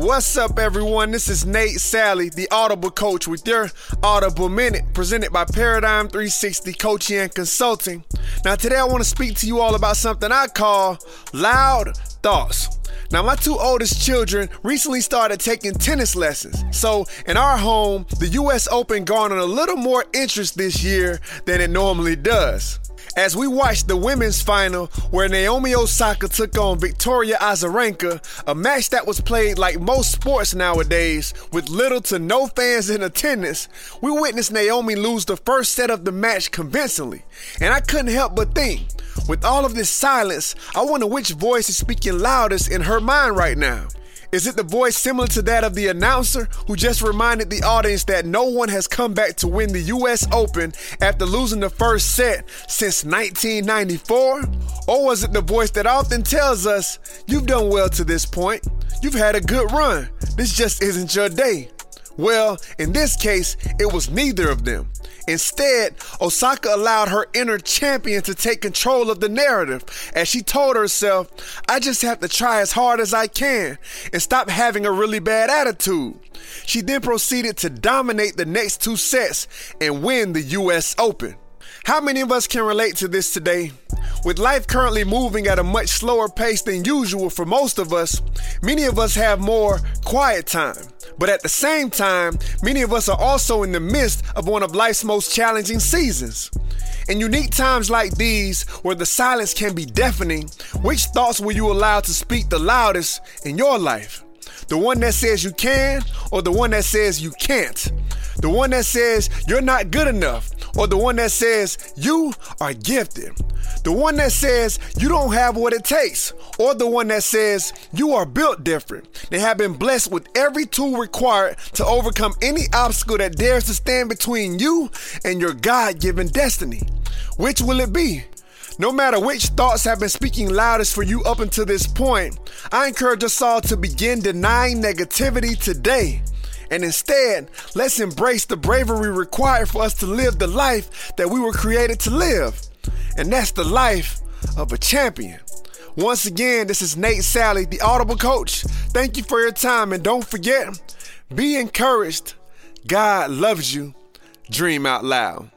What's up, everyone? This is Nate Salley, the Audible Coach, with your Audible Minute presented by Paradigm 360 Coaching and Consulting. Now, today I want to speak to you all about something I call loud thoughts. Now, my two oldest children recently started taking tennis lessons. So, in our home, the US Open garnered a little more interest this year than it normally does as we watched the women's final where Naomi Osaka took on Victoria Azarenka, a match that was played like most sports nowadays with little to no fans in attendance, we witnessed Naomi lose the first set of the match convincingly. And I couldn't help but think, with all of this silence, I wonder which voice is speaking loudest in her mind right now. Is it the voice similar to that of the announcer who just reminded the audience that no one has come back to win the US Open after losing the first set since 1994? Or was it the voice that often tells us, You've done well to this point, you've had a good run, this just isn't your day? Well, in this case, it was neither of them. Instead, Osaka allowed her inner champion to take control of the narrative as she told herself, I just have to try as hard as I can and stop having a really bad attitude. She then proceeded to dominate the next two sets and win the US Open. How many of us can relate to this today? With life currently moving at a much slower pace than usual for most of us, many of us have more quiet time. But at the same time, many of us are also in the midst of one of life's most challenging seasons. In unique times like these, where the silence can be deafening, which thoughts will you allow to speak the loudest in your life? The one that says you can, or the one that says you can't? The one that says you're not good enough, or the one that says you are gifted? The one that says you don't have what it takes, or the one that says you are built different. They have been blessed with every tool required to overcome any obstacle that dares to stand between you and your God given destiny. Which will it be? No matter which thoughts have been speaking loudest for you up until this point, I encourage us all to begin denying negativity today. And instead, let's embrace the bravery required for us to live the life that we were created to live and that's the life of a champion. Once again, this is Nate Salley, the Audible Coach. Thank you for your time, and don't forget be encouraged. God loves you. Dream out loud.